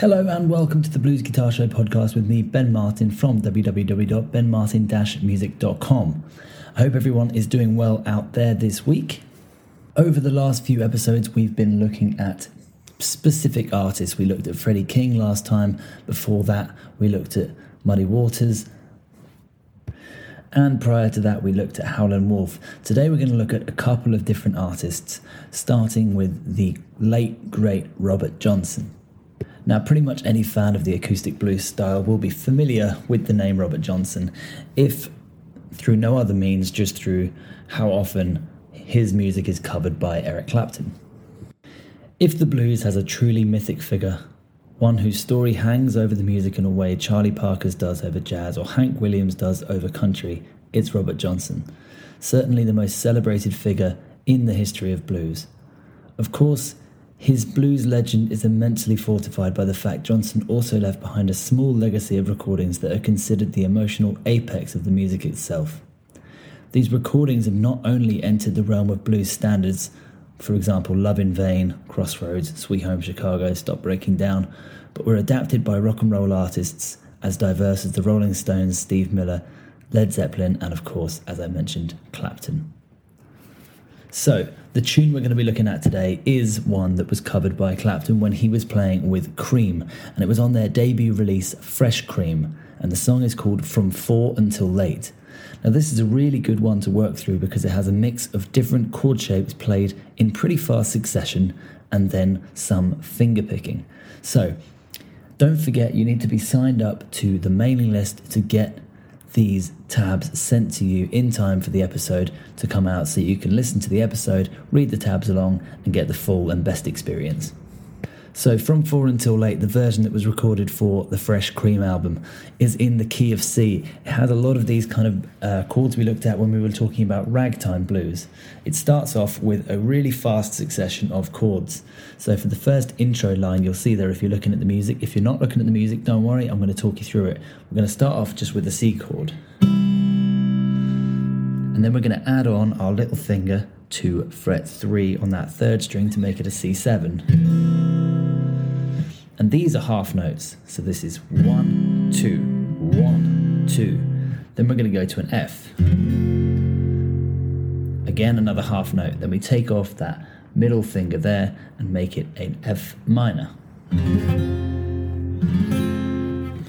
Hello and welcome to the Blues Guitar Show podcast with me, Ben Martin from www.benmartin-music.com. I hope everyone is doing well out there this week. Over the last few episodes, we've been looking at specific artists. We looked at Freddie King last time. Before that, we looked at Muddy Waters. And prior to that, we looked at Howlin' Wolf. Today, we're going to look at a couple of different artists, starting with the late, great Robert Johnson. Now, pretty much any fan of the acoustic blues style will be familiar with the name Robert Johnson, if through no other means, just through how often his music is covered by Eric Clapton. If the blues has a truly mythic figure, one whose story hangs over the music in a way Charlie Parker's does over jazz or Hank Williams does over country, it's Robert Johnson. Certainly the most celebrated figure in the history of blues. Of course, his blues legend is immensely fortified by the fact Johnson also left behind a small legacy of recordings that are considered the emotional apex of the music itself. These recordings have not only entered the realm of blues standards, for example, Love in Vain, Crossroads, Sweet Home Chicago, Stop Breaking Down, but were adapted by rock and roll artists as diverse as the Rolling Stones, Steve Miller, Led Zeppelin, and of course, as I mentioned, Clapton. So, the tune we're going to be looking at today is one that was covered by Clapton when he was playing with Cream, and it was on their debut release, Fresh Cream, and the song is called From Four Until Late. Now, this is a really good one to work through because it has a mix of different chord shapes played in pretty fast succession and then some finger picking. So, don't forget you need to be signed up to the mailing list to get these tabs sent to you in time for the episode to come out so you can listen to the episode, read the tabs along, and get the full and best experience. So, From Four Until Late, the version that was recorded for the Fresh Cream album, is in the key of C. It has a lot of these kind of uh, chords we looked at when we were talking about ragtime blues. It starts off with a really fast succession of chords. So, for the first intro line, you'll see there if you're looking at the music. If you're not looking at the music, don't worry, I'm going to talk you through it. We're going to start off just with the C chord. And then we're going to add on our little finger to fret 3 on that third string to make it a C7. And these are half notes. So this is one, two, one, two. Then we're going to go to an F. Again, another half note. Then we take off that middle finger there and make it an F minor.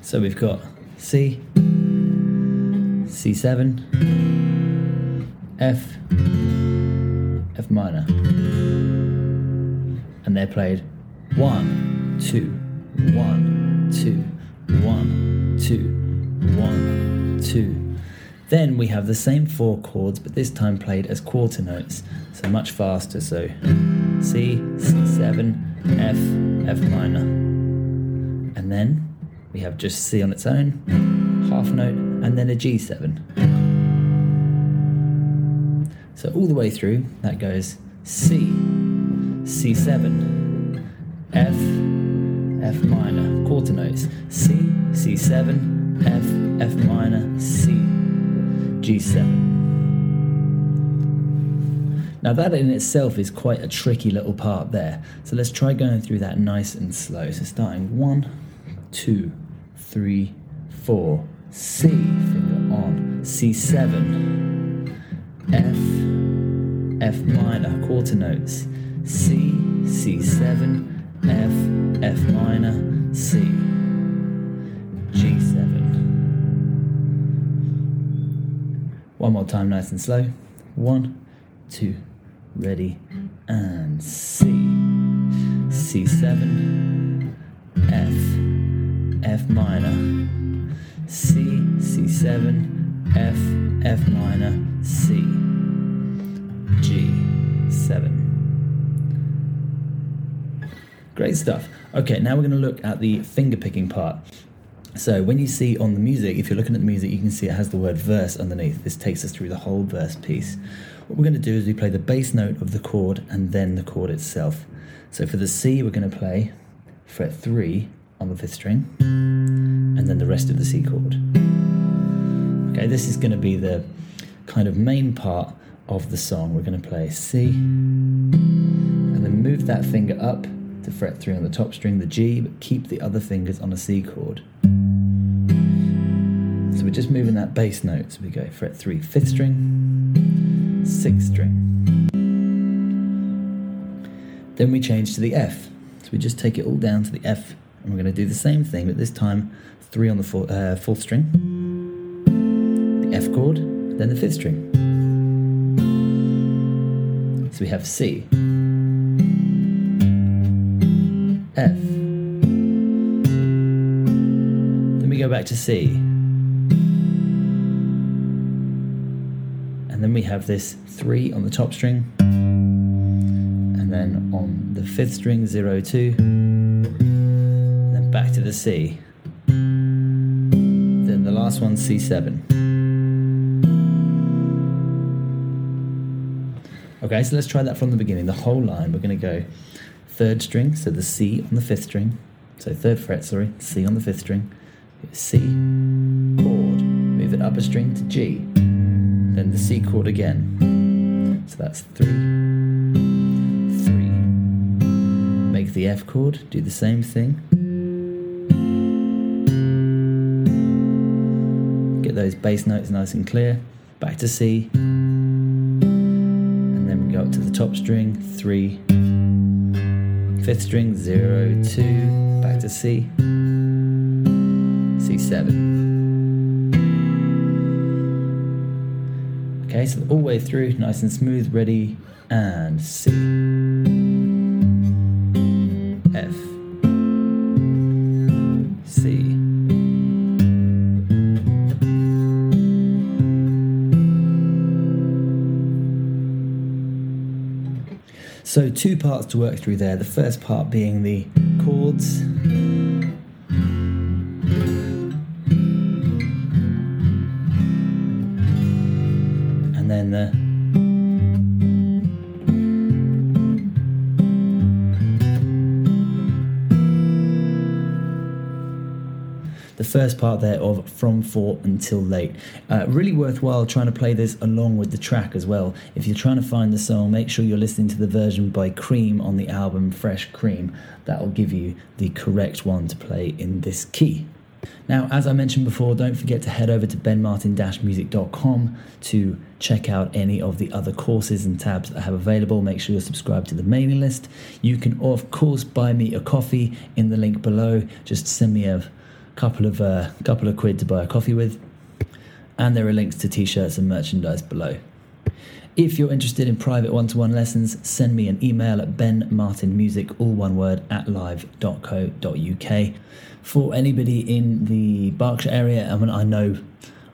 So we've got C, C7, F, F minor. And they're played one, two, one, two, one, two, one, two. Then we have the same four chords, but this time played as quarter notes, so much faster. So C, C7, F, F minor. And then we have just C on its own, half note, and then a G7. So all the way through, that goes C, C7, F, F minor, quarter notes C, C7, F, F minor, C, G7. Now, that in itself is quite a tricky little part there. So let's try going through that nice and slow. So starting one, two, three, four, C, finger on, C7, F, F minor, quarter notes, C, C7, F, minor, C, G7. One more time, nice and slow. One, two, ready, and C. C7, F, F minor, C, C7, F, F minor, C, Great stuff. Okay, now we're going to look at the finger picking part. So when you see on the music, if you're looking at the music, you can see it has the word verse underneath. This takes us through the whole verse piece. What we're going to do is we play the bass note of the chord and then the chord itself. So for the C, we're going to play fret 3 on the fifth string and then the rest of the C chord. Okay, this is going to be the kind of main part of the song. We're going to play C and then move that finger up to fret 3 on the top string, the G, but keep the other fingers on a C chord. So we're just moving that bass note. So we go fret 3, 5th string, 6th string. Then we change to the F. So we just take it all down to the F, and we're going to do the same thing, but this time 3 on the four, uh, 4th string, the F chord, then the 5th string. So we have C, F. Then we go back to C. And then we have this 3 on the top string. And then on the 5th string, 0, 2. And then back to the C. Then the last one, C7. Okay, so let's try that from the beginning. The whole line, we're going to go third string, so the C on the fifth string, so third fret, sorry, C on the fifth string, C chord, move it up a string to G, then the C chord again. So that's three, three. Make the F chord, do the same thing. Get those bass notes nice and clear. Back to C, and then we go up to the top string, three Fifth string, zero, two, back to C, C7. Okay, so all the way through, nice and smooth, ready, and C, So, two parts to work through there. The first part being the chords. And then the the first part there of From Four Until Late. Uh, really worthwhile trying to play this along with the track as well. If you're trying to find the song, make sure you're listening to the version by Cream on the album Fresh Cream. That'll give you the correct one to play in this key. Now, as I mentioned before, don't forget to head over to benmartin-music.com to check out any of the other courses and tabs that I have available. Make sure you're subscribed to the mailing list. You can, of course, buy me a coffee in the link below. Just send me a couple of uh, couple of quid to buy a coffee with, and there are links to t-shirts and merchandise below. If you're interested in private one-to-one lessons, send me an email at benmartinmusic, all one word, at live.co.uk. For anybody in the Berkshire area, I mean, I know,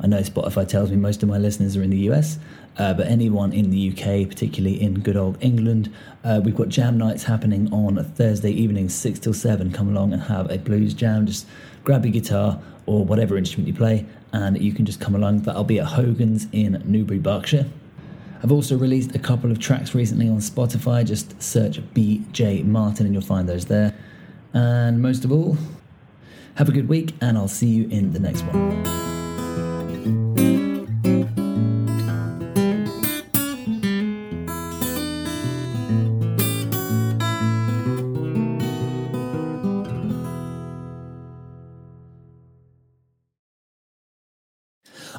I know Spotify tells me most of my listeners are in the US, uh, but anyone in the UK, particularly in good old England, uh, we've got jam nights happening on a Thursday evening, six till seven. Come along and have a blues jam. Just grab your guitar or whatever instrument you play, and you can just come along. That'll be at Hogan's in Newbury, Berkshire. I've also released a couple of tracks recently on Spotify. Just search BJ Martin and you'll find those there. And most of all, have a good week, and I'll see you in the next one.